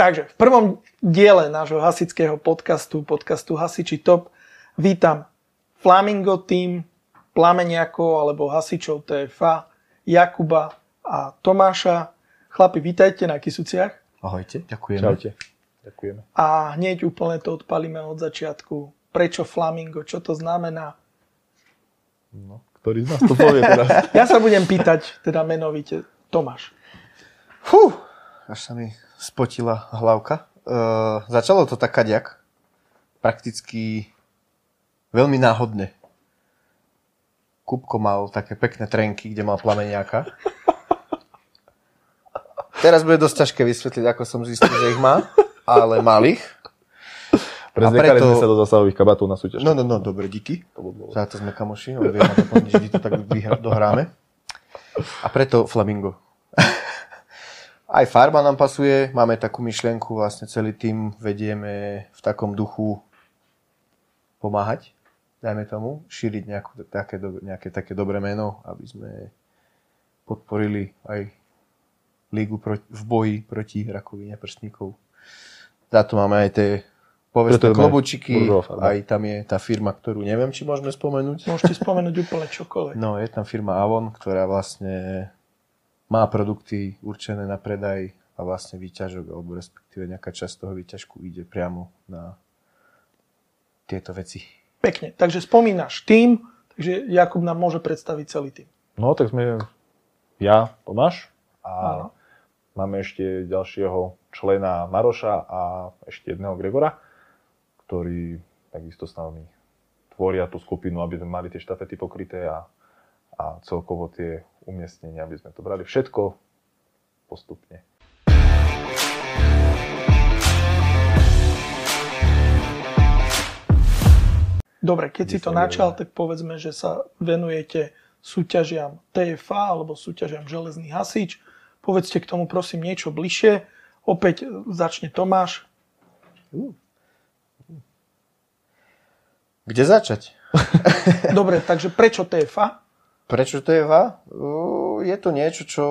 Takže v prvom diele nášho hasického podcastu, podcastu Hasiči Top, vítam Flamingo tým, Plameniakov alebo hasičov TFA, Jakuba a Tomáša. Chlapi, vítajte na Kisuciach. Ahojte, ďakujeme. Čaute. Ďakujeme. A hneď úplne to odpalíme od začiatku. Prečo Flamingo? Čo to znamená? No, ktorý z nás to povie teraz? Ja sa budem pýtať, teda menovite, Tomáš. Fú, až sa mi spotila hlavka. Uh, začalo to tak kaďak. Prakticky veľmi náhodne. Kupko mal také pekné trenky, kde mal plameniaka. Teraz bude dosť ťažké vysvetliť, ako som zistil, že ich má, ale mal ich. Prezliekali preto- sme sa do zasahových kabátov na súťaž. No, no, no, dobre, díky. To bol dôvod. Za to sme kamoši, ale vieme vždy to tak dohráme. A preto Flamingo. Aj farba nám pasuje, máme takú myšlienku, vlastne celý tým vedieme v takom duchu pomáhať, dajme tomu, šíriť nejakú, také, nejaké také dobré meno, aby sme podporili aj lígu proti, v boji proti rakovine prstníkov. Za to máme aj tie povestné klobučiky, farba. aj tam je tá firma, ktorú neviem, či môžeme spomenúť. Môžete spomenúť úplne čokoľvek. No, je tam firma Avon, ktorá vlastne má produkty určené na predaj a vlastne výťažok, alebo respektíve nejaká časť toho výťažku ide priamo na tieto veci. Pekne. Takže spomínaš tým, takže Jakub nám môže predstaviť celý tým. No, tak sme ja, Tomáš a Áno. máme ešte ďalšieho člena Maroša a ešte jedného Gregora, ktorí takisto s nami tvoria tú skupinu, aby sme mali tie štafety pokryté a, a celkovo tie umiestnenia, aby sme to brali všetko postupne. Dobre, keď si to načal, tak povedzme, že sa venujete súťažiam TFA alebo súťažiam Železný hasič. Povedzte k tomu prosím niečo bližšie. Opäť začne Tomáš. Kde začať? Dobre, takže prečo TFA? Prečo to je VA? Je to niečo, čo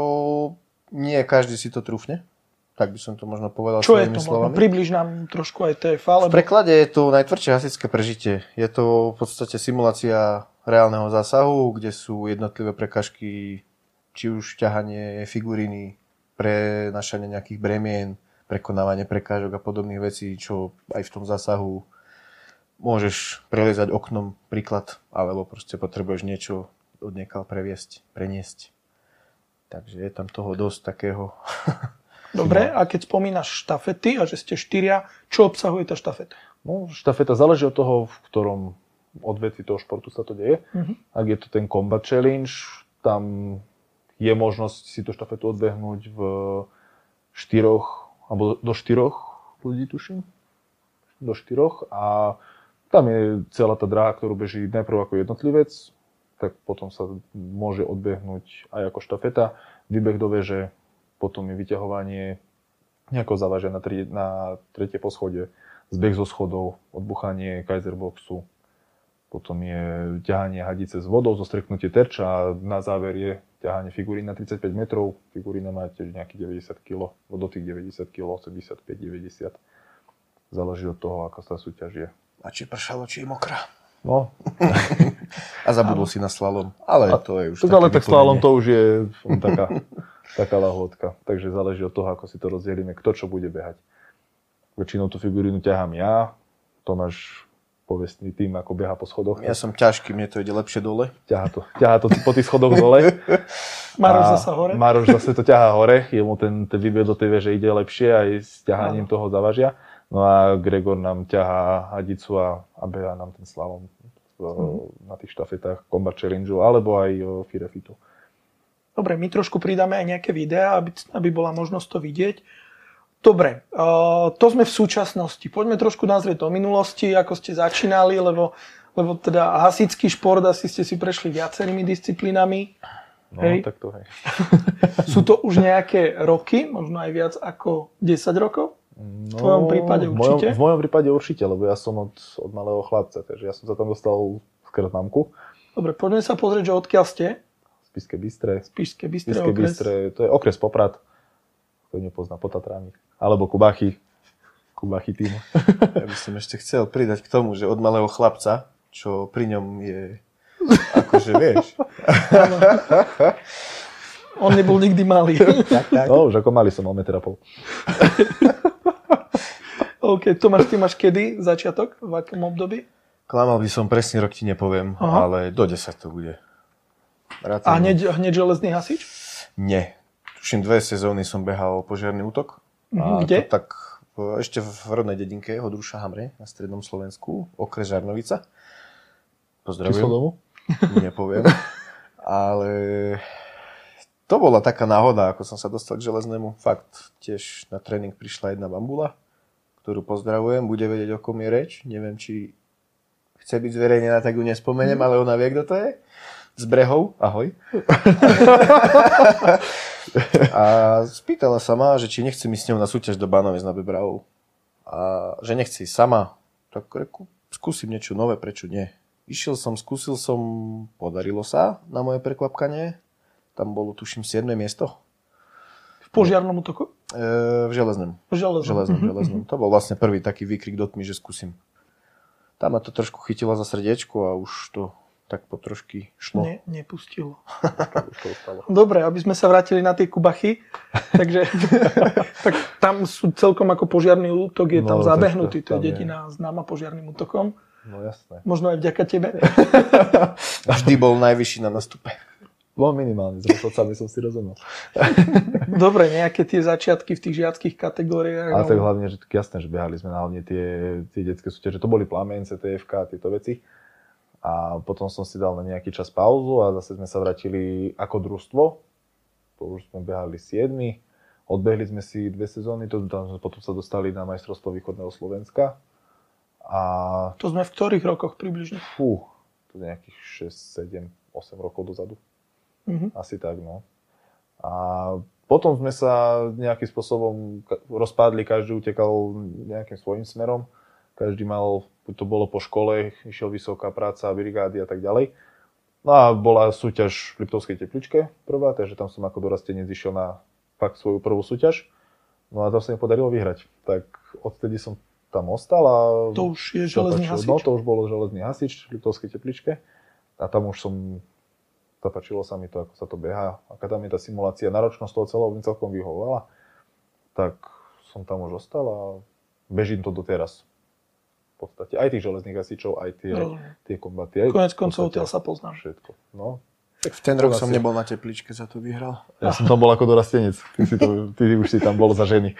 nie každý si to trúfne. Tak by som to možno povedal Čo je to? Slovami. približ nám trošku aj TFA, V lebo preklade je to najtvrdšie hasičské prežitie. Je to v podstate simulácia reálneho zásahu, kde sú jednotlivé prekažky, či už ťahanie figuríny, prenašanie nejakých bremien, prekonávanie prekážok a podobných vecí, čo aj v tom zásahu môžeš preliezať oknom, príklad, alebo proste potrebuješ niečo od niekaľ previesť, preniesť. Takže je tam toho dosť takého dobre, a keď spomínaš štafety a že ste štyria, čo obsahuje tá štafeta? No, štafeta záleží od toho, v ktorom odvetvi toho športu sa to deje. Mhm. Ak je to ten Combat Challenge, tam je možnosť si tú štafetu odbehnúť v štyroch, alebo do štyroch ľudí, tuším. Do štyroch. A tam je celá tá dráha, ktorú beží najprv ako jednotlivec, tak potom sa môže odbehnúť aj ako štafeta. Vybeh do veže, potom je vyťahovanie nejakého závažia na, tri, na tretie poschodie, zbeh zo schodov, odbuchanie kajzerboxu, potom je ťahanie hadice s vodou, zostreknutie terča a na záver je ťahanie figurín na 35 metrov. Figurína má tiež nejakých 90 kg, do tých 90 kg, 85, 90. Záleží od toho, ako sa súťaž je. a či pršalo, či je mokrá. No, A zabudol si na slalom. Ale to je už tak ale tak slalom to už je hm, taká, taká lahôdka. Takže záleží od toho, ako si to rozdelíme, kto čo bude behať. Väčšinou tú figurínu ťahám ja, Tomáš povestný tým, ako beha po schodoch. Ja som ťažký, mne to ide lepšie dole. Ťahá to, ťahá to po tých schodoch dole. Maroš A zasa hore. Maroš zase to ťahá hore, jemu ten, ten výbeh do tej veže ide lepšie aj s ťahaním toho zavažia. No a Gregor nám ťahá hadicu a, a beha nám ten slalom v, na tých štafetách Combat Challenge alebo aj Firefitu. Dobre, my trošku pridáme aj nejaké videá, aby, aby bola možnosť to vidieť. Dobre, to sme v súčasnosti. Poďme trošku nazrieť do minulosti, ako ste začínali, lebo, lebo teda hasický šport asi ste si prešli viacerými disciplínami. No, Hej. tak to hej. Sú to už nejaké roky, možno aj viac ako 10 rokov? No, tvojom prípade v mojom, určite? v mojom prípade určite, lebo ja som od, od malého chlapca, takže ja som sa tam dostal skrz mamku. Dobre, poďme sa pozrieť, že odkiaľ ste. Spiske Bystre. Spišské Bystré Spiske okres. Bystre, to je okres Poprad. kto nepozná po Tatrami. Alebo Kubachy. Kubachy tým. Ja by som ešte chcel pridať k tomu, že od malého chlapca, čo pri ňom je, akože vieš, On nebol nikdy malý. tak, tak. No, už ako mali som mal meter a pol. OK, Tomáš, ty máš kedy začiatok? V akom období? Klamal by som, presný rok ti nepoviem, Aha. ale do 10 to bude. Rád A hneď, hneď železný hasič? Nie. Tuším, dve sezóny som behal požiarný útok. Mhm, A kde? To tak v- ešte v rodnej dedinke Hodruša Hamre na strednom Slovensku, okres Žarnovica. Číslo Pozdravujem. domu? Nepoviem. Ale to bola taká náhoda, ako som sa dostal k železnému. Fakt, tiež na tréning prišla jedna bambula, ktorú pozdravujem, bude vedieť, o kom je reč. Neviem, či chce byť zverejnená, tak ju nespomeniem, ale ona vie, kto to je. Z brehov, ahoj. A spýtala sa ma, že či nechce mi s ňou na súťaž do Bánovec na Bebravou. A že nechce ísť sama. Tak reku, skúsim niečo nové, prečo nie. Išiel som, skúsil som, podarilo sa na moje prekvapkanie. Tam bolo, tuším, 7. miesto. V požiarnom útoku? E, v železnom. V železnom. Železnom, Mhm. železnom. To bol vlastne prvý taký výkrik do tmy, že skúsim. Tam ma to trošku chytilo za srdiečko a už to tak po trošky šlo. Ne, nepustilo. Dobre, aby sme sa vrátili na tie kubachy, takže tak tam sú celkom ako požiarný útok, je No, tam zabehnutý, to je tam je. dedina známa požiarným útokom. No jasné. Možno aj vďaka tebe. Vždy bol najvyšší na nastupe. Bol minimálne, s rozhodcami som si rozumel. Dobre, nejaké tie začiatky v tých žiackých kategóriách. Ale tak hlavne, že jasné, že behali sme hlavne tie, tie detské súťaže. To boli plamence, TFK, tieto veci. A potom som si dal na nejaký čas pauzu a zase sme sa vrátili ako družstvo. To už sme behali 7. Odbehli sme si dve sezóny, to, tam sme potom sa dostali na majstrovstvo východného Slovenska. A To sme v ktorých rokoch približne? fú, to je nejakých 6, 7, 8 rokov dozadu. Mhm. Asi tak, no. A potom sme sa nejakým spôsobom rozpádli, každý utekal nejakým svojim smerom. Každý mal, to bolo po škole, išiel vysoká práca, brigády a tak ďalej. No a bola súťaž v Liptovskej tepličke prvá, takže tam som ako dorastenec išiel na fakt svoju prvú súťaž. No a tam sa mi podarilo vyhrať. Tak odtedy som tam ostal a... To už je železný hasič? No, to už bolo železný hasič v Liptovskej tepličke. A tam už som, zapačilo sa mi to, ako sa to beha. Aká tam je tá simulácia, náročnosť toho celého mi celkom vyhovovala. Tak som tam už ostal a bežím to doteraz. V podstate aj tých železných hasičov, aj tie, Rozumiem. tie kombaty. Aj Konec koncov odtiaľ sa poznám. Všetko. No. V ten rok som nebol na tepličke, za to vyhral. Ja som tam bol ako dorastenec. Ty, si to, ty už si tam bol za ženy.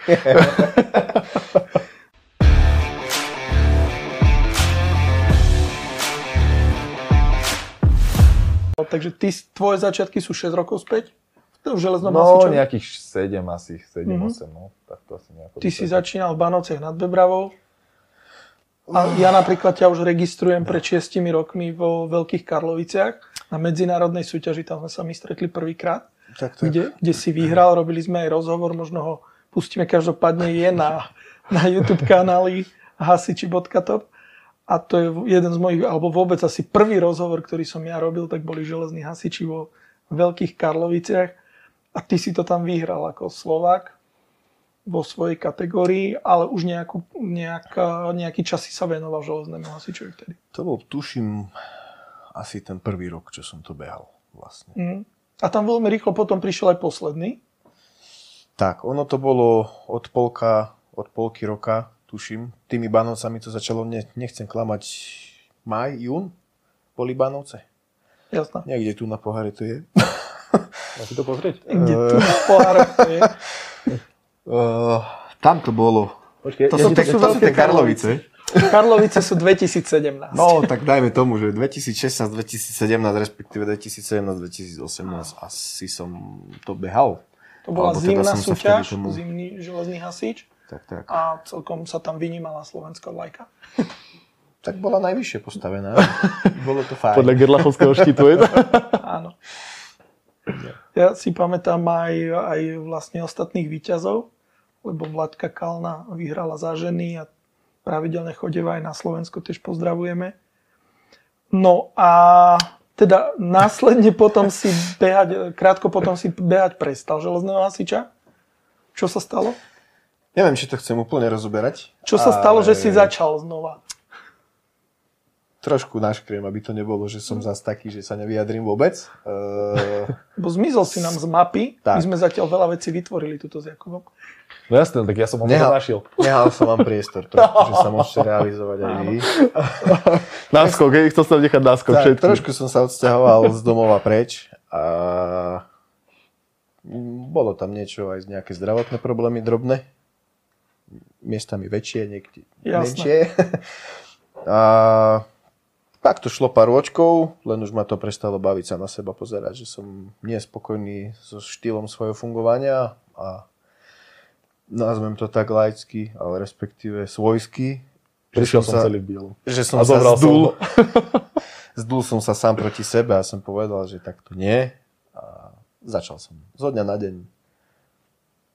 Takže ty, tvoje začiatky sú 6 rokov späť? V železnom No, hasičovi? nejakých 7 asi, 7, Mhm. 8, no. Tak to asi nejako. Ty si vyzerá. začínal v Banovciach nad Bebravou. A ja napríklad ťa už registrujem pred 6 rokmi vo Veľkých Karloviciach. Na medzinárodnej súťaži, tam sme sa my stretli prvýkrát, Tak, tak. kde, kde si vyhral, robili sme aj rozhovor, možno ho pustíme, každopádne je na, na YouTube kanáli hasiči.top. A to je jeden z mojich, alebo vôbec asi prvý rozhovor, ktorý som ja robil, tak boli železní hasiči vo Veľkých Karloviciach. A ty si to tam vyhral ako Slovák vo svojej kategórii, ale už nejakú, nejaká, nejaký čas si sa venoval železnému hasičovi vtedy. To bol, tuším, asi ten prvý rok, čo som to behal vlastne. Mm. A tam veľmi rýchlo potom prišiel aj posledný. Tak, ono to bolo od polka, od polky roka, tuším. Tými Banovcami to začalo, ne, nechcem klamať, maj, jún? Boli Banovce? Jasná. Niekde tu na poháre to je. Si to pozrieť? Kde tu na pohároch to je. Uh, tam to bolo. Počkej, To, ja sú, te, sú to sú tie Karlovice. Karlovice sú 2017. No, tak dajme tomu, že 2016, 2017, respektíve 2017, 2018 asi som to behal. to bola alebo teda zimná sa súťaž, tomu- zimný železný hasič Tak, tak. a celkom sa tam vynímala slovenská vlajka. Tak bola najvyššie postavená. Bolo to fajn. Podľa Gerlachovského štítu je to? Áno. Ja si pamätám aj, aj vlastne ostatných výťazov, lebo Vladka Kalna vyhrala za ženy a pravidelne chodeva aj na Slovensko, tiež pozdravujeme. No a teda následne potom si behať, krátko potom si behať prestal železného hasiča. Čo sa stalo? Neviem, či to chcem úplne rozoberať. Čo sa stalo, že ale si začal znova? Trošku naškriem, aby to nebolo, že som zas taký, že sa nevyjadrím vôbec. Uh, Bo zmizol si nám z mapy. Tak. My sme zatiaľ veľa vecí vytvorili tuto s Jakubom. No jasné, tak ja som ho Nehal. našiel. nehal som vám priestor, trošku, že sa môžete realizovať aj vy. Náskok, hej, chcel som nechať náskok Tak, všetkým. trošku som sa odsťahoval z domova preč a bolo tam niečo aj z nejaké zdravotné problémy drobné. Miestami väčšie, niekde Jasné. menšie. A tak to šlo pár ročkov, len už ma to prestalo baviť sa na seba pozerať, že som nespokojný so štýlom svojho fungovania a nazvem to tak laicky, ale respektíve svojsky. Prišiel som som sa- celý bielom. že som A sa zobral som zdul. zdul som sa sám proti sebe a som povedal, že takto nie. A začal som zo dňa na deň.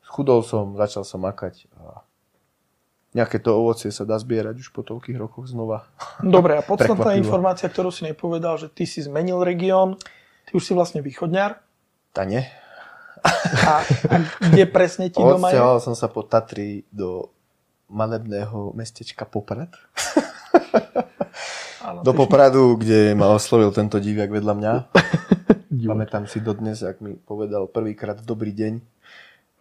Schudol som, začal som makať a nejaké to ovocie sa dá zbierať už po toľkých rokoch znova. Dobre, a podstatná informácia, ktorú si nepovedal, že ty si zmenil región, ty už si vlastne východňar. Tá nie. A, a kde presne ti doma je? Som sa po Tatry do malebného mestečka Poprad. Áno, Do Popradu, kde ma oslovil tento diviak vedľa mňa. Pamätám si dodnes, ak mi povedal prvýkrát dobrý deň.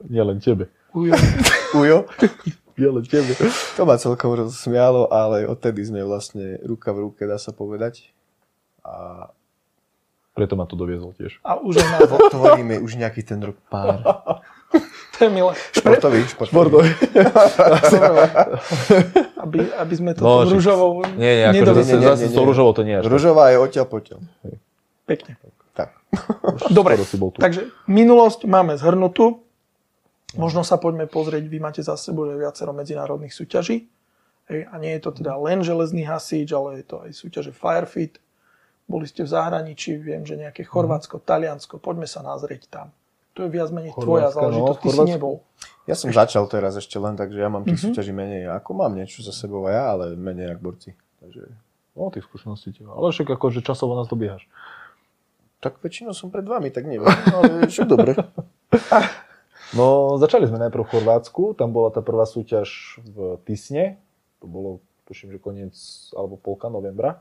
Nie len tebe. Ujo. Ujo. Nie len tebe. To ma celkom rozsmialo, ale odtedy sme vlastne ruka v ruke, dá sa povedať. A Preto ma to doviezol tiež. A už aj na tvoríme už nejaký ten rok pár. To je milé. Športový, športový. Aby, aby sme to No, rúžovou Nie, nie, akože zase, nie, nie, zase nie, nie. rúžovou to nie je. Ružová je odtiaľ potiaľ. Pekne. Tak. Dobre, skoro si bol tu. takže minulosť máme zhrnutú. Možno sa poďme pozrieť, vy máte za sebou že viacero medzinárodných súťaží. Hej, a nie je to teda len železný hasič, ale je to aj súťaže Firefit. Boli ste v zahraničí, viem, že nejaké Chorvátsko, Taliansko, poďme sa nazrieť tam. To je viac menej tvoja Chorvátska, no, záležitosť, ty si Chorvátsko. nebol. Ja som začal teraz ešte len tak, že ja mám tých súťaží menej ako mám niečo za sebou ja, ale menej ako borci. Takže, No, tých skúseností teba. Ale však akože časovo nás dobiehaš. tak väčšinou som pred vami, tak neviem, ale čo dobre. No, začali sme najprv v Chorvátsku, tam bola tá prvá súťaž v Tisne, to bolo, tuším, že koniec alebo polka novembra,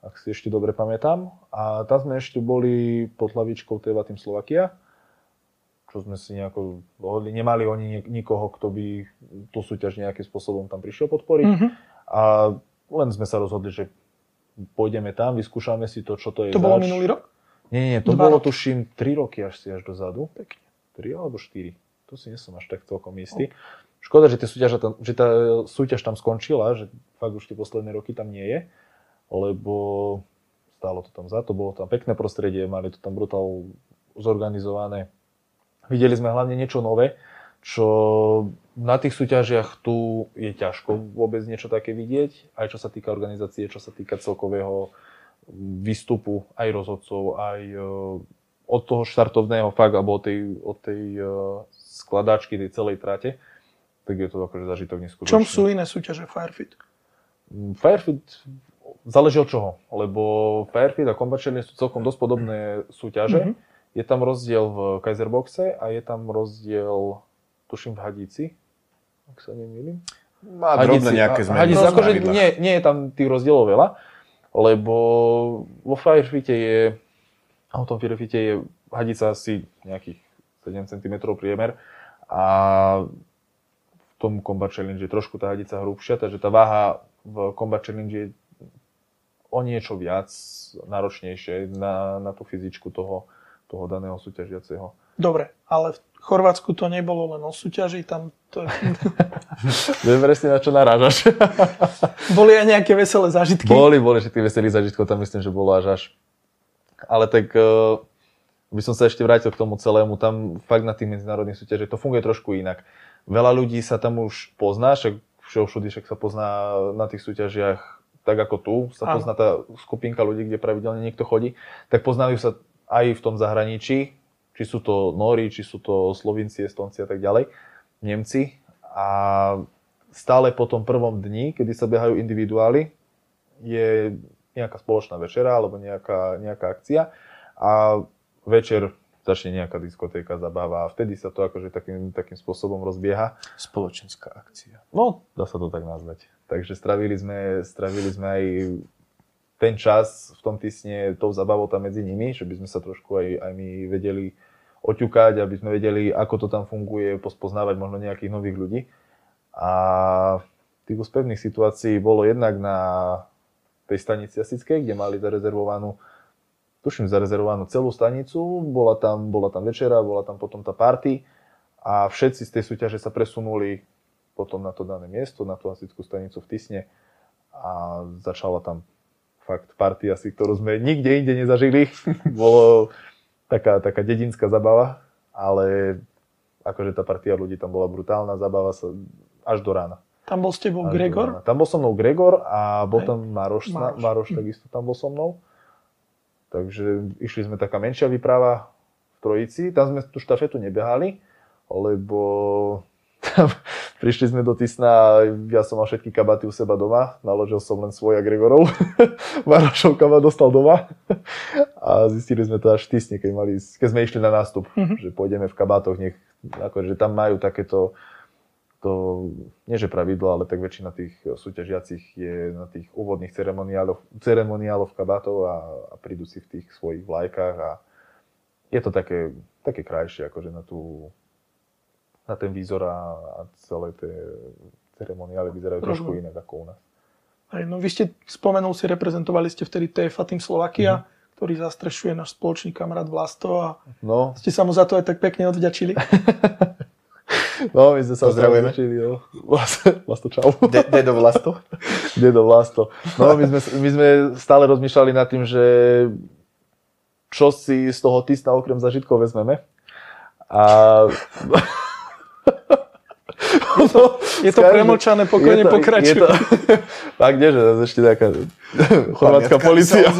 ak si ešte dobre pamätám. A tam sme ešte boli pod hlavičkou Teva Team Slovakia, čo sme si nejako dohodli. Nemali oni nik- nikoho, kto by tú súťaž nejakým spôsobom tam prišiel podporiť. Mhm. A len sme sa rozhodli, že pôjdeme tam, vyskúšame si to, čo to je To bolo zač. minulý rok? Nie, nie, to Dva bolo roky. tuším 3 roky až si až dozadu. Pekne. 3 alebo 4. To si nie som až tak celkom istý. Škoda, že, tam, že tá súťaž tam skončila, že fakt už tie posledné roky tam nie je, lebo stálo to tam za to, bolo tam pekné prostredie, mali to tam brutál zorganizované. Videli sme hlavne niečo nové, čo na tých súťažiach tu je ťažko vôbec niečo také vidieť, aj čo sa týka organizácie, čo sa týka celkového výstupu aj rozhodcov, aj e, od toho štartovného fakt, alebo od tej, od tej e, skladačky, tej celej trate, tak je to akože zažitok V neskutočný. čom sú iné súťaže Firefit? Mm, Firefit záleží od čoho, lebo Firefit a Combat Challenge sú celkom dosť podobné súťaže. Mhm. Je tam rozdiel v Kaiserboxe a je tam rozdiel, tuším, v Hadíci, ak sa nemýlim. Má drobné nejaké zmeny. Hadice, v akože nie, nie je tam tých rozdielov veľa, lebo vo Firefite je, a v tom Firefite je hadica asi nejakých 7 cm priemer a v tom Combat Challenge je trošku tá hadica hrubšia, takže tá váha v Combat Challenge je o niečo viac náročnejšie na, na tú fyzičku toho, toho daného súťažiaceho. Dobre, ale v Chorvátsku to nebolo len o súťaži, tam to, Viem presne na čo narážaš. boli aj nejaké veselé zážitky. Boli, boli, že tých veselých zažitkov tam myslím, že bolo až až. Ale tak uh, by som sa ešte vrátil k tomu celému, tam fakt na tých medzinárodných súťažiach to funguje trošku inak. Veľa ľudí sa tam už pozná, však všude však sa pozná na tých súťažiach tak ako tu, sa Áno. pozná tá skupinka ľudí, kde pravidelne niekto chodí, tak poznajú sa aj v tom zahraničí, či sú to Nóri, či sú to Slovinci, Estonci a tak ďalej, Nemci. A stále po tom prvom dni, kedy sa behajú individuály, je nejaká spoločná večera alebo nejaká, nejaká akcia a večer začne nejaká diskotéka, zabáva a vtedy sa to akože takým, takým spôsobom rozbieha. Spoločenská akcia. No, dá sa to tak nazvať. Takže stravili sme, stravili sme aj ten čas v tom Tisne tou zabavou tam medzi nimi, že by sme sa trošku aj, aj my vedeli oťukať, aby sme vedeli, ako to tam funguje, pospoznávať možno nejakých nových ľudí. A tých úspevných situácií bolo jednak na tej stanici Asickej, kde mali zarezervovanú tuším, zarezervovanú celú stanicu, bola tam, bola tam večera, bola tam potom tá party a všetci z tej súťaže sa presunuli potom na to dané miesto, na tú hasičskú stanicu v Tisne a začala tam fakt party asi, ktorú sme nikde inde nezažili. Bolo taká, taká dedinská zabava, ale akože tá partia ľudí tam bola brutálna, zabava sa až do rána. Tam bol s tebou Gregor? Tam bol so mnou Gregor a bol tam Maroš, Maroš. Maroš takisto tam bol so mnou. Takže išli sme taká menšia výprava v Trojici. Tam sme tú štafetu nebehali, lebo tam prišli sme do Tisna, ja som mal všetky kabaty u seba doma, naložil som len svoj a Gregorov. Marošov kabat dostal doma a zistili sme to až v Tisne, keď, mali, keď sme išli na nástup, mm-hmm. že pôjdeme v kabátoch, nech, akože tam majú takéto to, nie že pravidlo, ale tak väčšina tých súťažiacich je na tých úvodných ceremoniáloch, ceremoniáloch kabátov a, a prídu si v tých svojich vlajkách a je to také, také krajšie akože na, tú, na ten výzor a, a celé tie ceremoniály vyzerajú uh-huh. trošku inak ako u nás. Aj, no vy ste spomenul si, reprezentovali ste vtedy TFA Team Slovakia, mm-hmm. ktorý zastrešuje náš spoločný kamarát Vlasto a no. ste sa mu za to aj tak pekne odvďačili. No, my sme sa Pozdravujeme. Učili, no. Vlasto, čau. De, dedo Vlasto. Dedo Vlasto. No, my sme, my sme stále rozmýšľali nad tým, že čo si z toho tisna okrem zažitkov vezmeme. A... No, je to premlčané, pokojne pokračuje. Je to, a kdeže, ešte taká chorvátska policia.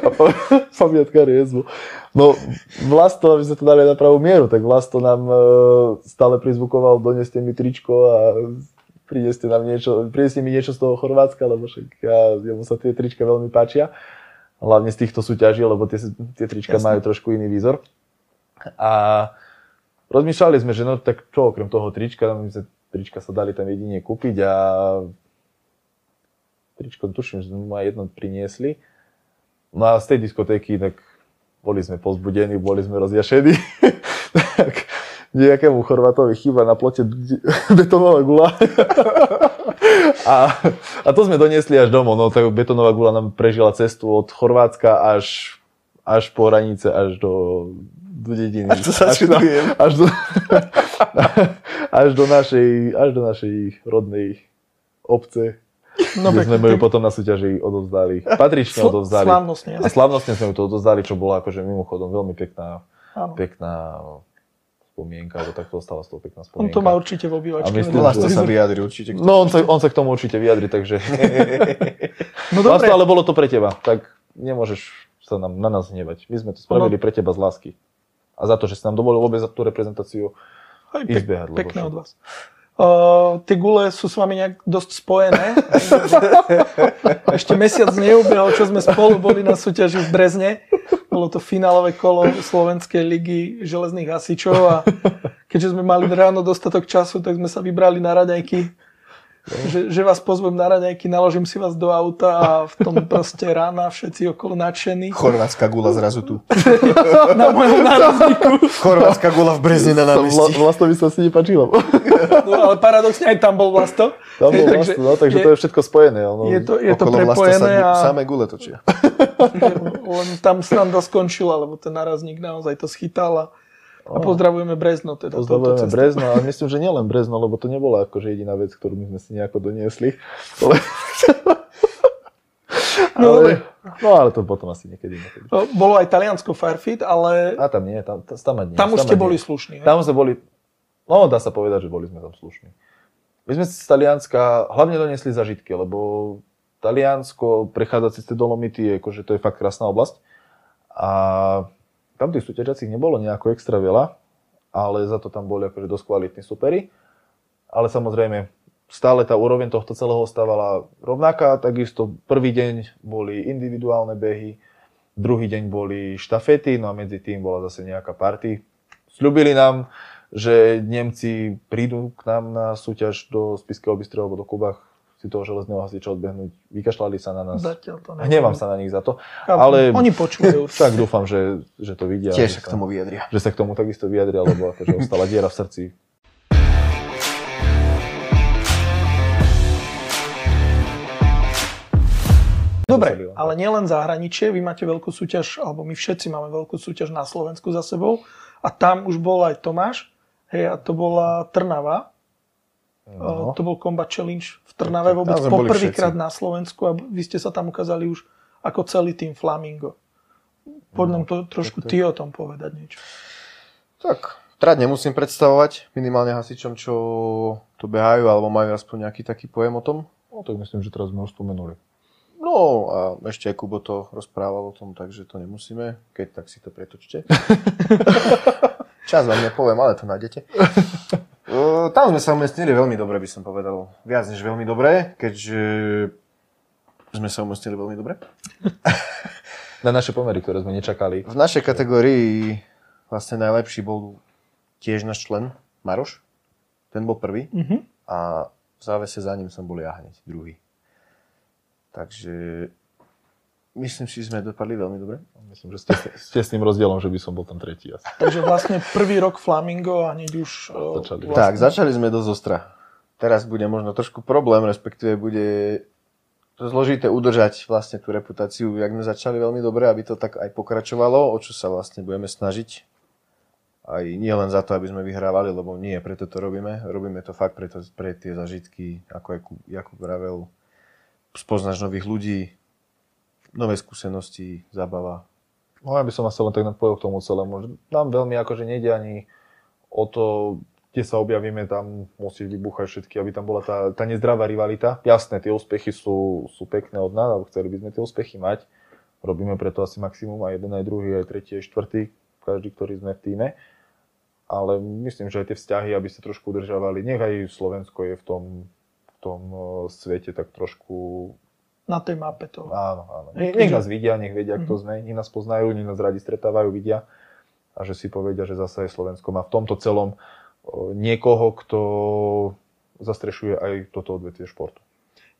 pamiatka riezbu. No, Vlasto, aby sme to dali na pravú mieru, tak Vlasto nám e, stále prizvukoval, doneste mi tričko a prineste nám niečo, prineste mi niečo z toho Chorvátska, lebo však ja, jemu sa tie trička veľmi páčia. Hlavne z týchto súťaží, lebo tie, tie trička Jasne. majú trošku iný výzor. A rozmýšľali sme, že no tak čo okrem toho trička, my sme trička sa dali tam jedine kúpiť a tričko tuším, že sme jedno priniesli. No a z tej diskotéky tak boli sme pozbudení, boli sme rozjašení. tak nejakému Chorvatovi chýba na plote betonová gula. a, a to sme doniesli až domov. No tak betonová gula nám prežila cestu od Chorvátska až, až po hranice, až do, do dediny. Až, až, na, až, do, až, do našej, až do našej rodnej obce, No, kde sme ju potom na súťaži odovzdali. Patrične Sl- odovzdali. Slavnostne. A slavnostne sme ju to odovzdali, čo bola akože mimochodom veľmi pekná, Áno. pekná spomienka, alebo tak to ostala z toho pekná spomienka. On to má určite v obývačke. A myslím, že sa vyjadri určite. No, on sa, on sa k tomu určite vyjadri, takže... no dobre. ale bolo to pre teba, tak nemôžeš sa nám, na nás hnevať. My sme to spravili no. pre teba z lásky. A za to, že si nám dovolil vôbec za tú reprezentáciu Aj, ísť behať. Pekné od vás. Uh, tie gule sú s vami nejak dosť spojené. Ešte mesiac neubehol, čo sme spolu boli na súťaži v Brezne. Bolo to finálové kolo Slovenskej ligy železných hasičov a keďže sme mali ráno dostatok času, tak sme sa vybrali na raňajky že, že vás pozvem na raňajky, naložím si vás do auta a v tom proste rána všetci okolo nadšení. Chorvátska gula zrazu tu. na mojom nárazníku. Chorvátska gula v Brezne na námestí. Vlasto by sa si nepačilo. no ale paradoxne aj tam bol Vlasto. Tam bol takže, Vlasto, no, takže je, to je všetko spojené. Ono, je to, je to prepojené. Sa a... Samé gule točia. len tam sranda skončila, lebo ten nárazník naozaj to schytal a a pozdravujeme Brezno. Teda pozdravujeme Brezno, ale myslím, že nielen Brezno, lebo to nebola akože jediná vec, ktorú my sme si nejako doniesli. Ale... No, ale, no ale to potom asi niekedy. niekedy. Bolo aj Taliansko Firefit, ale... A tam nie, tam, tam, nie. Tam už ste boli slušní. Tam sme boli, no dá sa povedať, že boli sme tam slušní. My sme si z Talianska hlavne doniesli zažitky, lebo Taliansko, prechádzať si tie Dolomity, akože to je fakt krásna oblasť. A tam tých súťažiacich nebolo nejako extra veľa, ale za to tam boli akože dosť kvalitní superi. Ale samozrejme, stále tá úroveň tohto celého stávala rovnaká, takisto prvý deň boli individuálne behy, Druhý deň boli štafety, no a medzi tým bola zase nejaká party. Sľubili nám, že Nemci prídu k nám na súťaž do Spiského Bystreho alebo do Kubách si toho železného hasiča odbehnúť. Vykašľali sa na nás. Zatiaľ to Hnevám sa na nich za to. Ale... Oni počúvajú. Tak dúfam, že, že to vidia. Tiež sa k tomu vyjadria. Že sa k tomu takisto vyjadria, lebo akože ostala diera v srdci. Dobre, ale nielen zahraničie, vy máte veľkú súťaž, alebo my všetci máme veľkú súťaž na Slovensku za sebou a tam už bol aj Tomáš, hej, a to bola Trnava. No. To bol Combat Challenge v Trnave vôbec poprvýkrát na Slovensku a vy ste sa tam ukázali už ako celý tým Flamingo. Poď nám to trošku ty o tom povedať niečo. Tak, trať nemusím predstavovať minimálne hasičom, čo tu behajú, alebo majú aspoň nejaký taký pojem o tom. No tak myslím, že teraz sme už spomenuli. No a ešte aj Kubo to rozprával o tom, takže to nemusíme. Keď tak si to pretočte. Čas vám nepoviem, ale to nájdete. Uh, tam sme sa umiestnili veľmi dobre, by som povedal. Viac než veľmi dobre, keďže sme sa umiestnili veľmi dobre. Na naše pomery, ktoré sme nečakali. V našej kategórii vlastne najlepší bol tiež náš člen Maroš. Ten bol prvý. Uh-huh. A v závese za ním som bol ja hneď druhý. Takže myslím si, že sme dopadli veľmi dobre. Myslím, že ste, s tým rozdielom, že by som bol tam tretí. Asi. Takže vlastne prvý rok Flamingo a hneď už... Začali. Vlastne... Tak, začali sme dosť ostra. Teraz bude možno trošku problém, respektíve bude to zložité udržať vlastne tú reputáciu, jak sme začali veľmi dobre, aby to tak aj pokračovalo, o čo sa vlastne budeme snažiť. Aj nie len za to, aby sme vyhrávali, lebo nie, preto to robíme. Robíme to fakt pre, to, pre tie zažitky, ako Jakub, Jakub vravel, spoznáš nových ľudí, nové skúsenosti, zabava. No ja by som asi len tak napojil k tomu celému. Nám veľmi akože nejde ani o to, kde sa objavíme, tam musí vybuchať všetky, aby tam bola tá, tá nezdravá rivalita. Jasné, tie úspechy sú, sú pekné od nás, alebo chceli by sme tie úspechy mať. Robíme preto asi maximum aj jeden, aj druhý, aj tretí, aj štvrtý, každý, ktorý sme v týme. Ale myslím, že aj tie vzťahy, aby sa trošku udržavali, nech aj Slovensko je v tom tom svete tak trošku... Na tej mape to. Áno, áno. Nech, nás vidia, nech vedia, kto mm-hmm. sme, nech nás poznajú, nech nás radi stretávajú, vidia a že si povedia, že zase Slovensko má v tomto celom niekoho, kto zastrešuje aj toto odvetvie športu.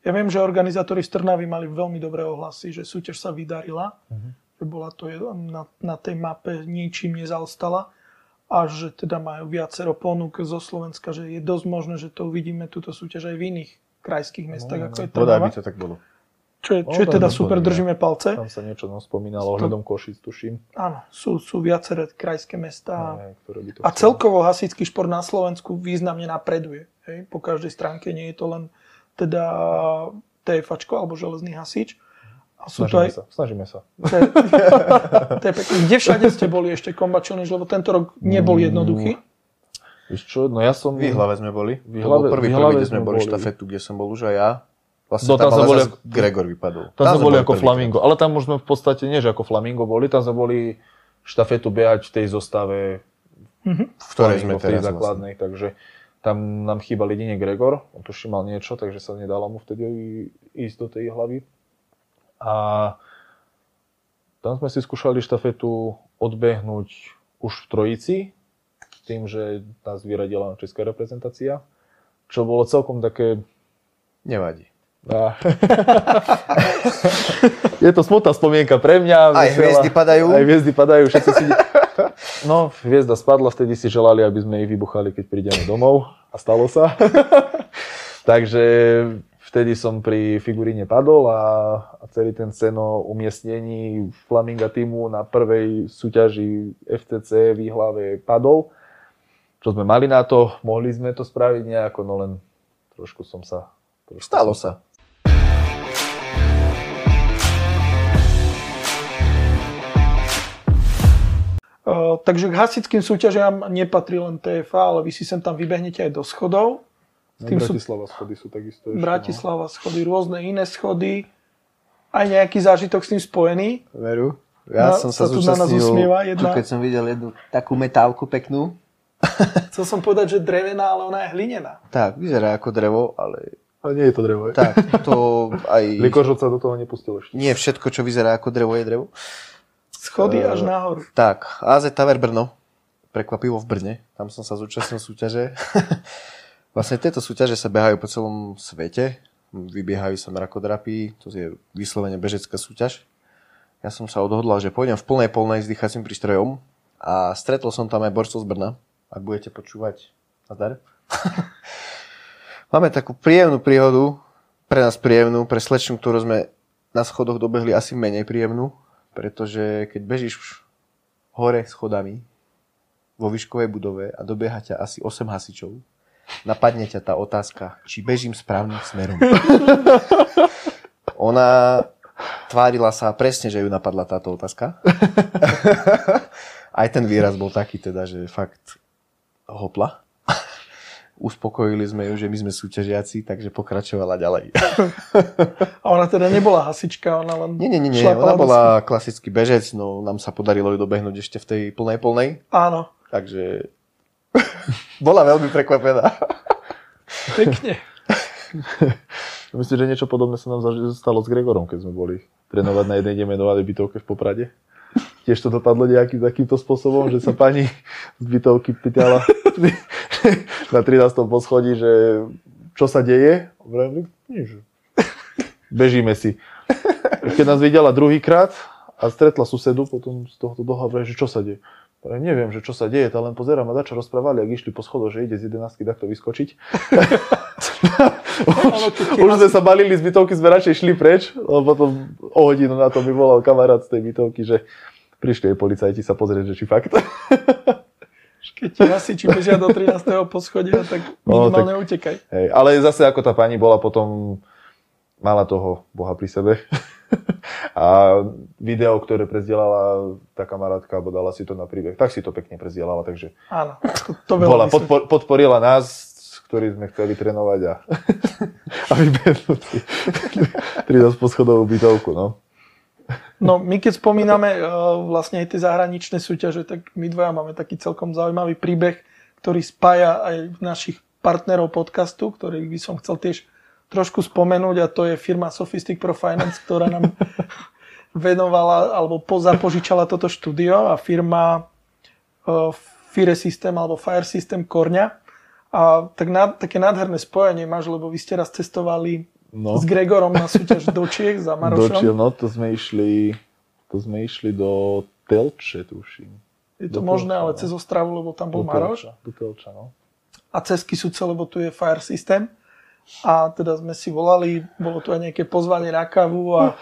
Ja viem, že organizátori z Trnavy mali veľmi dobré ohlasy, že súťaž sa vydarila, mm-hmm. že bola to na, na tej mape ničím nezaostala a že teda majú viacero ponúk zo Slovenska, že je dosť možné, že to uvidíme túto súťaž aj v iných krajských mestách, no, ako je Trnava. by to tak bolo. Čo je, čo je teda super, držíme palce. Tam sa niečo no, spomínalo ohľadom Košic, tuším. Áno, sú, sú viaceré krajské mestá. No, ktoré by to a celkovo hasický šport na Slovensku významne napreduje. Hej? Po každej stránke nie je to len teda TFAčko alebo železný hasič, a sú snažíme to aj... sa, snažíme sa. To je, to je pekné. Kde všade ste boli ešte Combat Challenge, lebo tento rok nebol mm. jednoduchý? Víš čo, no ja som... V Výhlave sme boli. Výhlave, prvý, prvý, kde sme boli, štafetu, kde som bol už aj ja. Vlastne no, tam, tam boli, ako, Gregor vypadol. Tam, tam sme boli ako Flamingo, ale tam už sme v podstate, nie že ako Flamingo boli, tam sme boli štafetu behať v tej zostave, mm-hmm. v ktorej sme v tej vlastne. základnej, vlastne. takže tam nám chýbal jedine Gregor, on tuším mal niečo, takže sa nedalo mu vtedy ísť do tej hlavy. A tam sme si skúšali štafetu odbehnúť už v trojici, tým, že nás vyradila česká reprezentácia, čo bolo celkom také... Nevadí. Je to smutná spomienka pre mňa. Aj hviezdy padajú. Aj hviezdy padajú, všetci si... No, hviezda spadla, vtedy si želali, aby sme ich vybuchali, keď prídeme domov. A stalo sa. Takže vtedy som pri figuríne padol a, a celý ten ceno umiestnení Flaminga týmu na prvej súťaži FCC v Výhlave padol. Čo sme mali na to, mohli sme to spraviť nejako, no len trošku som sa... Trošku Stalo som sa. Takže k hasickým súťažiam nepatrí len TFA, ale vy si sem tam vybehnete aj do schodov. S tým Bratislava sú, schody sú takisto ešte. No. Bratislava no. schody, rôzne iné schody. Aj nejaký zážitok s tým spojený. Veru. Ja na, som sa, sa zúčastnil, jedna... keď som videl jednu takú metálku peknú. Chcel som povedať, že drevená, ale ona je hlinená. Tak, vyzerá ako drevo, ale... Ale nie je to drevo. Tak, to aj... Likožot sa do toho nepustil ešte. Nie všetko, čo vyzerá ako drevo, je drevo. Schody Eh, až nahoru. Tak, AZ Tower Brno, prekvapivo v Brne, tam som sa zúčastnil súťaže. vlastne tieto súťaže sa behajú po celom svete, vybiehajú sa mrakodrapy, to je vyslovene bežecká súťaž. Ja som sa odhodlal, že pôjdem v plnej polnej s dýchacím prístrojom a stretol som tam aj borcov z Brna. Ak budete počúvať, nazdar. Máme takú príjemnú príhodu, pre nás príjemnú, pre slečnu, ktorú sme na schodoch dobehli asi menej príjemnú, pretože keď bežíš hore schodami vo výškovej budove a dobieha ťa asi 8 hasičov, napadne ťa tá otázka, či bežím správnym smerom. Ona tvárila sa presne, že ju napadla táto otázka. Aj ten výraz bol taký teda, že fakt hopla. Uspokojili sme ju, že my sme súťažiaci, takže pokračovala ďalej. A ona teda nebola hasička, ona len Nie, nie, nie, nie. ona bola klasický bežec, no nám sa podarilo ju dobehnúť ešte v tej plnej plnej, Áno, takže bola veľmi prekvapená. pekne. Myslím, že niečo podobné sa nám stalo s Gregorom, keď sme boli trénovať na jednej nemenovanej bytovke v Poprade. Tiež to dopadlo nejakým takýmto spôsobom, že sa pani z bytovky pýtala na 13. poschodí, že čo sa deje. Hovorím, nič. Bežíme si. Keď nás videla druhýkrát a stretla susedu potom z tohto doha, hovorí, že čo sa deje. Hovorím, neviem, že čo sa deje, tá len pozerám a dačo rozprávali, ak išli po schodoch, že ide z 11 takto vyskočiť. Ti Už sme sa balili z bytovky, sme radšej šli preč, lebo potom o hodinu na to mi volal kamarát z tej bytovky, že prišli aj policajti sa pozrieť, že či fakt. Keď hasiči bežia do 13. poschodia, tak No, minimálne utekaj. Hej, ale zase ako tá pani bola potom, mala toho Boha pri sebe. A video, ktoré prezdielala tá kamarátka, alebo dala si to na príbeh, tak si to pekne prezdielala, takže Áno, to, to bola, podpor, podporila nás, ktorí sme chceli trénovať a, a vybehnúť si 13 poschodovú bytovku, no. No, my keď spomíname uh, vlastne aj tie zahraničné súťaže, tak my dvaja máme taký celkom zaujímavý príbeh, ktorý spája aj našich partnerov podcastu, ktorý by som chcel tiež trošku spomenúť a to je firma Sophistic Pro Finance, ktorá nám venovala alebo pozapožičala toto štúdio a firma uh, Fire System alebo Fire System Korňa. A tak ná, také nádherné spojenie máš, lebo vy ste raz cestovali no. s Gregorom na súťaž do Čiech za Marošom. Dočiel, no to sme išli, to sme išli do Telče, tuším. Je to Do možné, Telča, ale no. cez Ostravu, lebo tam bol Do Maroš. Telča, do Telča, no. A cez Kisuce, lebo tu je Fire System. A teda sme si volali, bolo tu aj nejaké pozvanie na kávu a,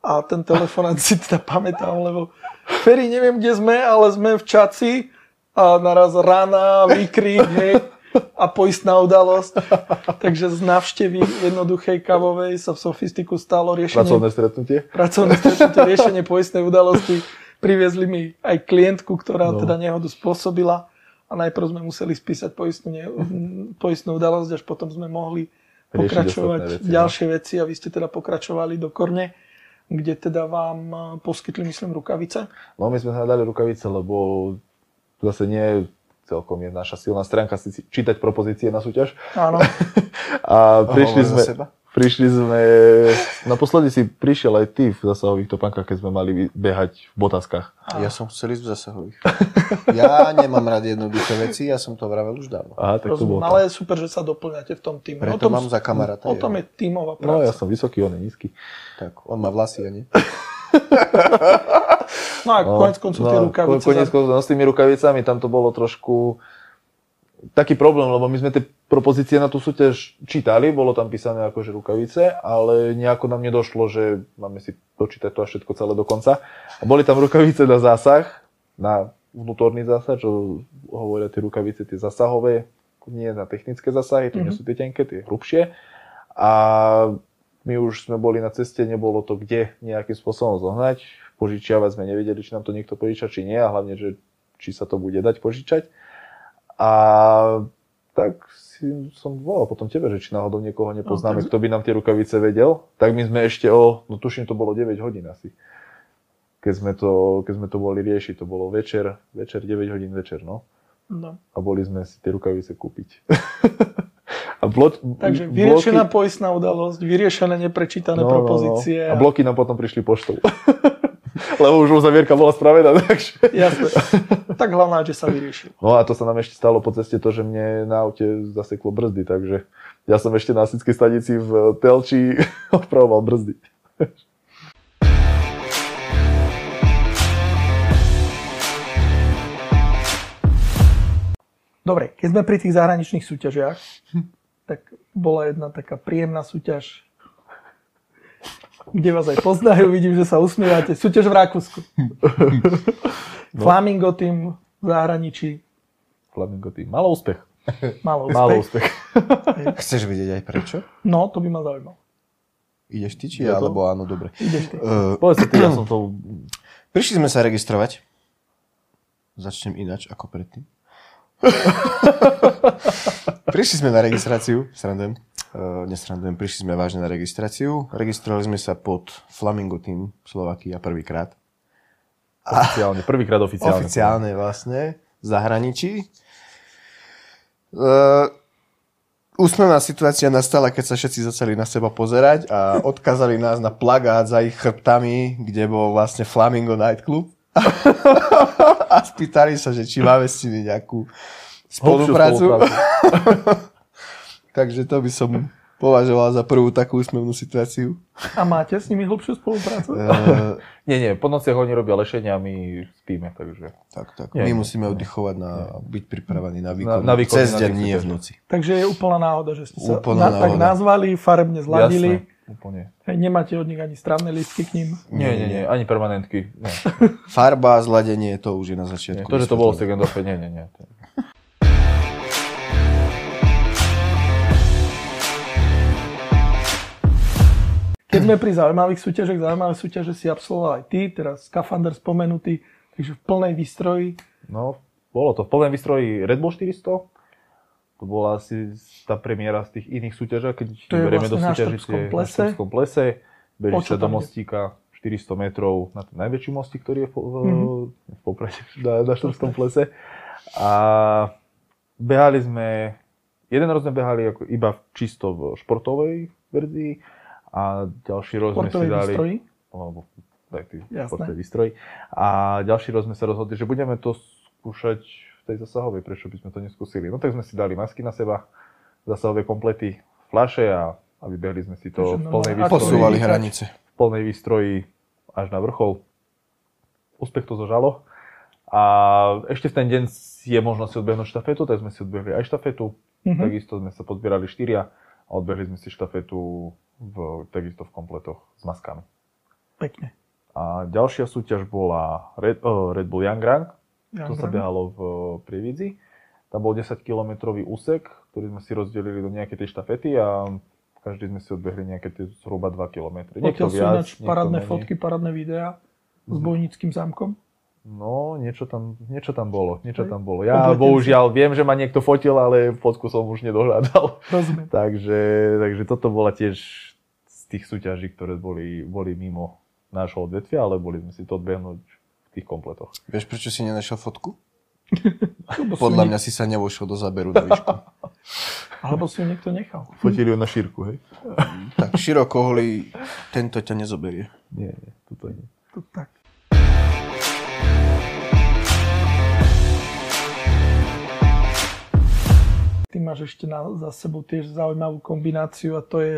a ten telefonát si teda pamätám, lebo Ferry, neviem, kde sme, ale sme v Čaci a naraz rána, výkrik, hej, a poistná udalosť. Takže z návštevy jednoduchej kávovej sa v Sofistiku stalo riešenie Pracovné stretnutie. pracovné stretnutie, riešenie poistnej udalosti. Priviezli mi aj klientku, ktorá No. teda nehodu spôsobila a najprv sme museli spísať poistnú, ne, poistnú udalosť, až potom sme mohli pokračovať veci, no. ďalšie veci a vy ste teda pokračovali do Korne, kde teda vám eh, poskytli, myslím, rukavice. No my sme hľadali rukavice, lebo zase nie celkom je naša silná stránka si čítať propozície na súťaž. Áno, A prišli sme, seba. prišli sme, naposledy si prišiel aj ty v zasahových topánkach, keď sme mali behať v botaskách. Ja som chcel ísť v zasahových. Ja nemám rád jednoduché veci, ja som to vravel už dávno. Aha, tak to bolo. ale je super, že sa doplňate v tom týme. Preto mám za kamaráta. o tom je tímová No ja práca. som vysoký, on je nízky. Tak, on má vlasy, a nie? No a konec koncov tie rukavice. Konec koncov, no, s tými rukavicami tam to bolo trošku taký problém, lebo my sme tie propozície na tú súťaž čítali, bolo tam písané akože rukavice, ale nejako nám nedošlo, že máme si dočítať to a všetko celé do konca. A boli tam rukavice na zásah, na vnútorný zásah, čo hovoria tie rukavice, tie zasahové, nie na technické zásahy, to nie sú tie tenké, tie hrubšie. A my už sme boli na ceste, nebolo to kde nejakým spôsobom zohnať. Požičiavať sme nevedeli, či nám to niekto požiča, či nie, a hlavne, že či sa to bude dať požičať. A tak si som volal potom tebe, že či náhodou niekoho nepoznáme, No, tak- kto by nám tie rukavice vedel. Tak my sme ešte o, no tuším, to bolo 9 hodín asi. Keď sme to, keď sme to boli riešiť, to bolo večer, večer 9 hodín večer, no. No. A boli sme si tie rukavice kúpiť. a Takže bloky- vyriešená poistná udalosť, vyriešené neprečítané propozície. No, A bloky nám potom prišli poštou. Lebo už uzavierka bola spravená, takže... Jasne. Tak hlavná, že sa vyriešil. No a to sa nám ešte stalo po ceste to, že mne na aute zaseklo brzdy, takže ja som ešte na Sickej stanici v Telči opravoval brzdy. Dobre, keď sme pri tých zahraničných súťažiach, tak bola jedna taká príjemná súťaž, kde vás aj poznajú, vidím, že sa usmievate. Súťaž v Rakúsku. No. Flamingo tým v zahraničí. Flamingo tým. Malo úspech. Malo úspech. Malo úspech. Chceš vidieť aj prečo? No, to by ma zaujímalo. Ideš ty, či Ja to- alebo áno, dobre. Ideš ty. Uh, Povedz si ty, ja som to... prišli sme sa registrovať. Začnem ináč ako predtým. Prišli sme na registráciu, srandujem. Uh, nesrandujem, prišli sme vážne na registráciu. Registrovali sme sa pod Flamingo Team Slovakia prvýkrát. Oficiálne, prvýkrát oficiálne. Oficiálne vlastne, v zahraničí. Uh, úsmevná situácia nastala, keď sa všetci začali na seba pozerať a odkázali nás na plagát za ich chrbtami, kde bol vlastne Flamingo Night Club. a spýtali sa, že či máme s nimi nejakú spoluprácu. Takže to by som považoval za prvú takú úsmevnú situáciu. A máte s nimi hlbšiu spoluprácu? Uh, Nie, nie, po nociach oni robia lešenia a my spíme, takže... tak, tak. Nie, My nie, musíme oddychovať na byť pripravený na výkon. na výkon, Cez na deň, nie v noci. Takže je úplná náhoda, že ste sa Úplná na, tak nazvali, farebne zladili. Jasné, úplne. Hej, nemáte od nich ani strávne listky k ním. Nie, nie, nie, ani permanentky. Nie. Farba, zladenie, to už je na nie. začiatku. To, že to bolo ofe, nie, nie, nie. Keď sme pri zaujímavých súťažach, zaujímavé súťaže si absolvoval aj ty, teraz Skafander spomenutý, takže v plnej výstroji. No, bolo to v plnom výstroji Red Bull 400. To bola asi tá premiéra z tých iných súťažov, keď To berieme vlastne do plese. Na Štrbskom plese. Beží O čo sa do mostíka 400 metrov na ten najväčší mostík, ktorý je v, Mhm. v poprade na, na Štrbskom plese. A behali sme, jeden rok sme behali ako iba čisto v športovej verzii a ďalší rok sme si dali... výstroji. Alebo, tak, ty, výstroj. A ďalší rok sme sa rozhodli, že budeme to skúšať v tej zasahovej, prečo by sme to neskúsili. No tak sme si dali masky na seba, zasahové komplety, flaše a, a vybehli sme si to Takže v plnej normálne- výstroji, Posúvali hranice. v plnej výstroji až na vrchol. Úspech to zožalo. A ešte v ten deň je možnosť si odbehnúť štafetu, tak sme si odbehli aj štafetu. Mhm. Takisto sme sa pozbierali štyria a odbehli sme si štafetu v, takisto v kompletoch s maskami. Pekne. A ďalšia súťaž bola Red, oh, Red Bull Young Run. To sa behalo v Prievidzi. Tam bol 10-kilometrový úsek, ktorý sme si rozdelili do nejakej tej štafety a každý sme si odbehli nejaké tie zhruba 2 km. Odtiaľ sú ináč parádne fotky, parádne videá s Mhm. bojnickým zámkom. No, niečo tam, niečo tam bolo, niečo tam bolo. Ja bohužiaľ viem, že ma niekto fotil, ale fotku som už nedohľadal. Rozumiem. takže, takže toto bola tiež z tých súťaží, ktoré boli, boli mimo nášho odvetvia, ale boli sme si to odbehnúť v tých kompletoch. Vieš, prečo si nenašiel fotku? Podľa mňa si sa nevošiel do záberu na výšku. Alebo si ju niekto nechal. Fotili ju na šírku, hej? tak široko holý, tento ťa nezoberie. Nie, nie, toto nie. To tak. Ty máš ešte na, za sebou tiež zaujímavú kombináciu a to je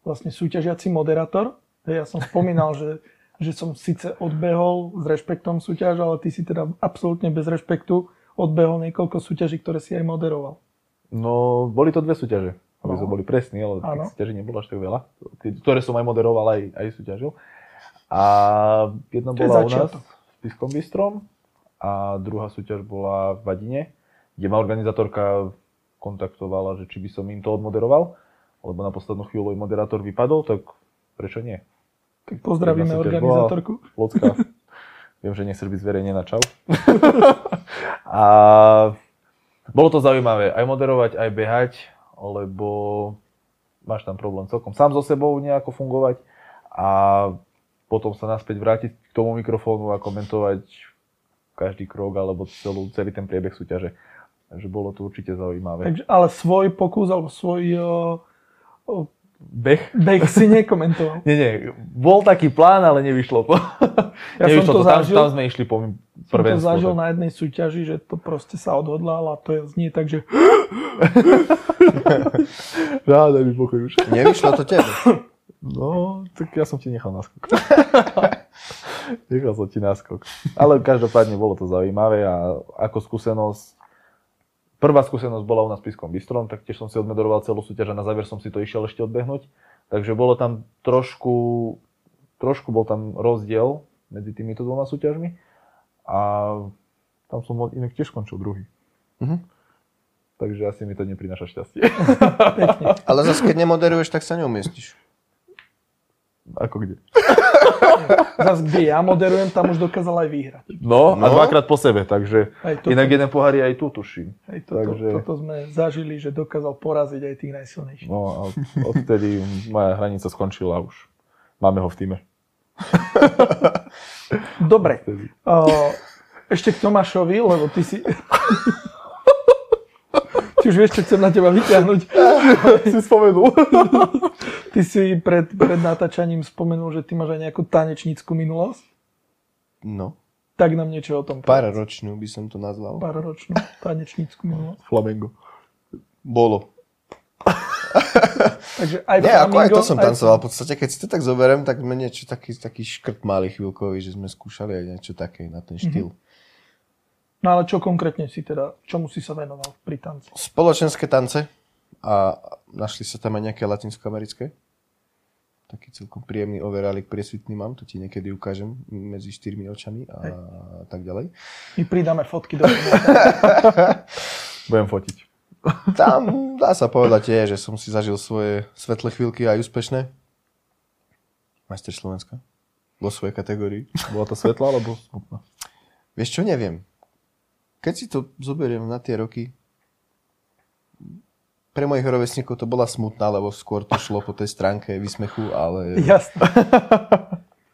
vlastne súťažiaci moderátor. Ja som spomínal, že, že som síce odbehol s rešpektom súťaž, ale ty si teda absolútne bez rešpektu odbehol niekoľko súťaží, ktoré si aj moderoval. No, boli to dve súťaže, aby No. sme boli presní, ale tých súťaží nebolo až tak veľa, ktoré som aj moderoval, aj, aj súťažil. A jedna To je bola u nás začiatok. v Piskom Bystrom a druhá súťaž bola v Vadine, kde ma organizátorka kontaktovala, že či by som im to odmoderoval, lebo na poslednú chvíľu im moderátor vypadol, tak prečo nie? Tak pozdravíme organizátorku. Locka. Viem, že nechceš byť zverejnená, čau. a bolo to zaujímavé aj moderovať, aj behať, lebo máš tam problém celkom sám so sebou nejako fungovať a potom sa naspäť vrátiť k tomu mikrofónu a komentovať každý krok alebo celú, celý ten priebeh súťaže. Takže bolo to určite zaujímavé. Takže, ale svoj pokus alebo svoj o, o, beh. Beh si nekomentoval. Nie, nie, bol taký plán, ale nevyšlo to. Ja som nevyšlo to Tam, zažil. tam sme išli po Som to zažil tak- na jednej súťaži, že to proste sa odhodlal a to je, znie tak, že Á, daj mi pokoj už. Nevyšlo to tebe. No, tak ja som ti nechal náskok. Nechal som ti náskok. Ale každopádne bolo to zaujímavé a ako skúsenosť, prvá skúsenosť bola u nás Piskom Bystrom, tak tiež som si odmedoroval celú súťaž a na záver som si to išiel ešte odbehnúť. Takže bolo tam trošku, trošku bol tam rozdiel medzi týmito dvoma súťažmi a tam som inak tiež skončil druhý. Mhm. Takže asi mi to neprináša šťastie. Ale zase, keď nemoderuješ, tak sa neumiestiš. Ako kde? zase kde ja moderujem, tam už dokázal aj vyhrať. No, a No. dvakrát po sebe, takže Aj toto, inak jeden pohár je aj tu, tuším. aj toto, takže- toto sme zažili, že dokázal poraziť aj tých najsilnejších. No a odtedy moja hranica skončila už. Máme ho v týme. Dobre, ešte k Tomášovi, lebo ty si... Ty už vieš, čo chcem na teba vyťahnuť. Si spomenul. Ty si pred, pred natáčaním spomenul, že ty máš aj nejakú tanečnícku minulosť. No, Tak nám niečo o tom povedz. ročnú by som to nazval. Pár ročnú tanečnícku minulosť. Flamengo. Bolo. Takže aj Nie, ako aj to som tancoval. V podstate, keď si to tak zoberiem, tak sme niečo taký, taký škrt mali chvíľkový, že sme skúšali aj niečo také na ten štýl. No ale čo konkrétne si teda, čomu si sa venoval pri tanci? Spoločenské tance a našli sa tam aj nejaké latinskoamerické. Taký celkom príjemný overálik priesvitný mám, to ti niekedy ukážem medzi štyrmi očami a tak ďalej. My pridáme fotky do. Budem fotiť. Tam dá sa povedať je, že som si zažil svoje svetlé chvíľky aj úspešné. Majster Slovenska. Vo svojej kategórii. Bola to svetlá alebo smutná? Vieš čo, neviem. Keď si to zoberiem na tie roky, pre mojich rovesníkov to bola smutná, lebo skôr to šlo po tej stránke vysmechu, ale Jasné.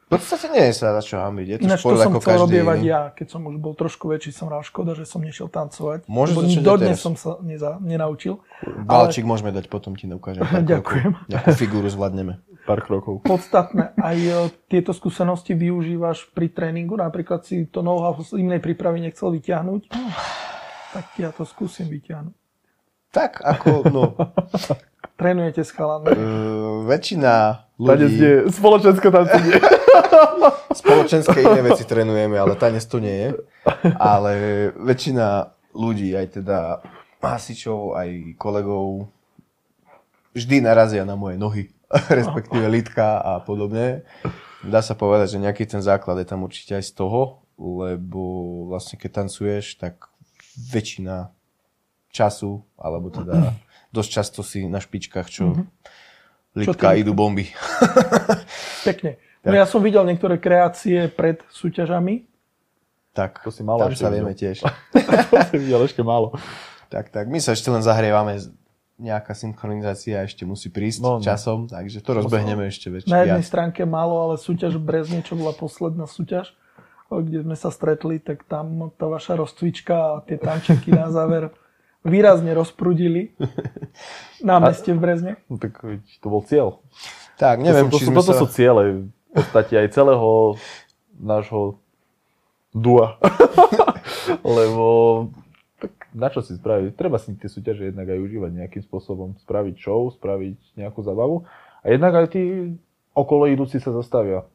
v podstate nie je sa za čo hambiť. Je to Ináč to šport som ako chcel robievať iný. ja, keď som už bol trošku väčší, som rád škoda, že som nešiel tancovať. Môžeš dodnes teraz. som sa neza, nenaučil. Balčík môžeme dať, potom ti ukážem. pár Ďakujem. Nejakú figúru zvládneme. Pár krokov. Podstatné, aj e, tieto skúsenosti využívaš pri tréningu, napríklad si to know-how z inej prípravy nechcel vyťahnuť, tak ja to skúsim vyťahnuť. Tak, ako, no, Trénujete s chalanmi. uh, väčšina Tanec ľudí, nie, spoločenské tancenie. spoločenské iné veci trénujeme, ale tanec to nie je. Ale väčšina ľudí, aj teda hasičov, aj kolegov, vždy narazia na moje nohy, respektíve lítka a podobne. Dá sa povedať, že nejaký ten základ je tam určite aj z toho, lebo vlastne keď tancuješ, tak väčšina času, alebo teda dosť často si na špičkách, čo lítka ty- idú bomby. Pekne. No ja som videl niektoré kreácie pred súťažami. Tak, To si málo tam sa vieme tiež. to si videl ešte málo. Tak, tak. My sa ešte len zahrievame. Nejaká synchronizácia ešte musí prísť No, no. časom, takže to rozbehneme ešte väčšie. Na jednej stránke málo, ale súťaž v Brezne, čo bola posledná súťaž, kde sme sa stretli, tak tam tá vaša rozcvička a tie tančeky na záver výrazne rozprudili na meste v Brezne. No tak to bol cieľ. Tak, neviem, to, sú- to, či sme toto sa... sú ciele v podstate aj celého nášho dua. Lebo na čo si spraviť? Treba si tie súťaže jednak aj užívať nejakým spôsobom. Spraviť show, spraviť nejakú zabavu. A jednak aj tí okolo idúci sa zastavia.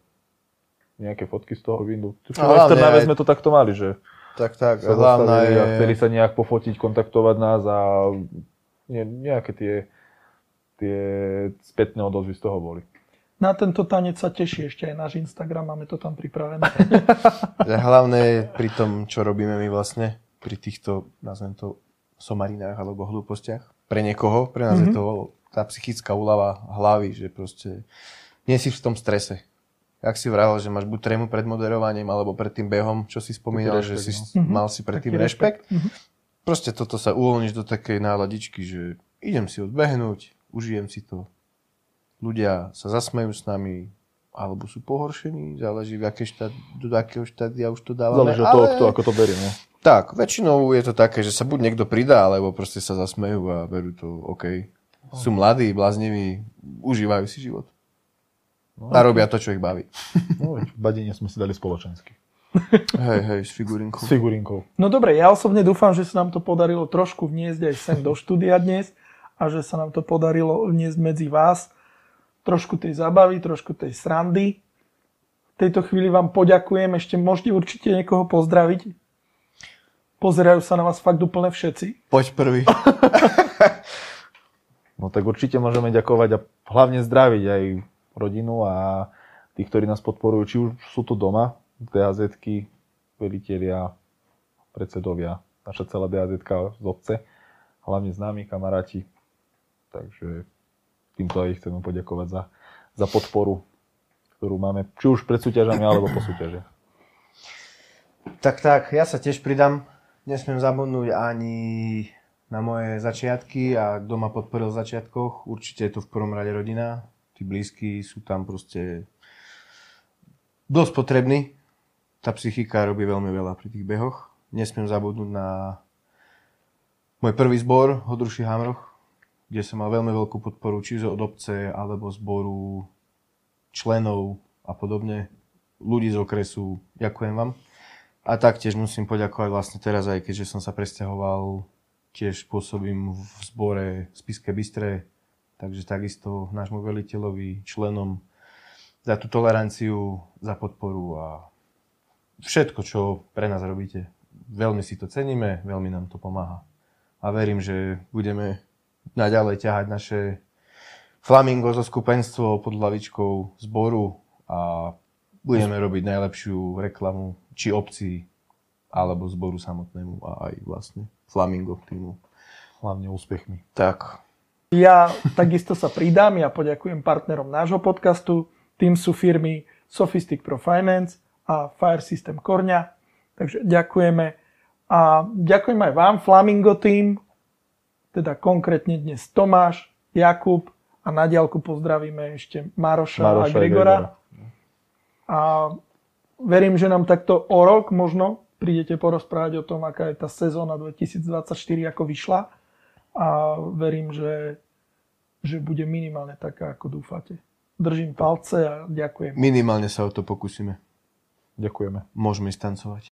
Nejaké fotky z toho Aj v Trnave aj- sme to takto mali, že Tak, tak. sa zastavili je... a chceli sa nejak pofotiť, kontaktovať nás a nie, nejaké tie, tie spätné odozvy z toho boli. Na tento tanec sa teší ešte aj náš Instagram, máme to tam pripravené. Hlavné je pri tom, čo robíme my vlastne, pri týchto, nazvem to, somarinách alebo hlúpostiach. Pre niekoho, pre nás mm-hmm. je to tá psychická úlava hlavy, že proste nie si v tom strese. Jak si vravel, že máš buď trému pred moderovaním, alebo pred tým behom, čo si spomínal, Taký že si rešpekt, mal si pred tým Taký rešpekt. Proste toto sa uvoľníš do takej náladičky, že idem si odbehnúť, užijem si to. Ľudia sa zasmejú s nami, alebo sú pohoršení, záleží v aké štát, do akého štádia už to dávame. Záleží od toho, ale- kto ako to berie. No. Tak, väčšinou je to také, že sa buď niekto pridá, alebo proste sa zasmejú a berú to OK. Sú mladí, blázniví, užívajú si život. No, A robia to, čo ich baví. No, Badine sme si dali spoločensky. Hej, hej, s figurinkou. S figurinkou. No dobre, ja osobne dúfam, že sa nám to podarilo trošku vniesť aj sem do štúdia dnes a že sa nám to podarilo vniesť medzi vás. Trošku tej zábavy, trošku tej srandy. V tejto chvíli vám poďakujem. Ešte môžete určite niekoho pozdraviť. Pozerajú sa na vás fakt úplne všetci. Poď prvý. No tak určite môžeme ďakovať a hlavne zdraviť aj rodinu a tých, ktorí nás podporujú, či už sú tu doma, daz veliteľia, predsedovia, naša celá daz z obce, hlavne známi kamaráti. Takže týmto aj chceme poďakovať za, za podporu, ktorú máme, či už pred súťažami, alebo po súťaži. Tak, tak, ja sa tiež pridám. Nesmiem zabudnúť ani na moje začiatky a kto ma podporil v začiatkoch. Určite je to v prvom rade rodina. Tí blízky sú tam proste dosť potrební. Tá psychika robí veľmi veľa pri tých behoch. Nesmiem zabudnúť na môj prvý zbor, Hodruši Hamroch, kde som mal veľmi veľkú podporu, či od obce, alebo zboru členov a podobne, ľudí z okresu. Ďakujem vám. A taktiež musím poďakovať vlastne teraz aj, keďže som sa presťahoval, tiež pôsobím v zbore Spiske Bystré, takže takisto nášmu veliteľovi, členom za tú toleranciu, za podporu a všetko, čo pre nás robíte. Veľmi si to ceníme, veľmi nám to pomáha. A verím, že budeme naďalej ťahať naše flamingo zo skupenstvo pod hlavičkou zboru a budeme robiť najlepšiu reklamu či obci, alebo zboru samotnému a aj vlastne Flamingo týmu. Hlavne úspechmi. Tak. Ja takisto sa pridám, ja poďakujem partnerom nášho podcastu, tým sú firmy Sophistic Pro Finance a Fire System Korňa, takže ďakujeme. A ďakujem aj vám, Flamingo Team, teda konkrétne dnes Tomáš, Jakub a na diálku pozdravíme ešte Maroša, Maroša a Gregora. Gregora. A verím, že nám takto o rok možno prídete porozprávať o tom, aká je tá sezóna 2024, ako vyšla. A verím, že, že bude minimálne taká, ako dúfate. Držím palce a ďakujem. Minimálne sa o to pokúsime. Ďakujeme. Môžeme ísť tancovať.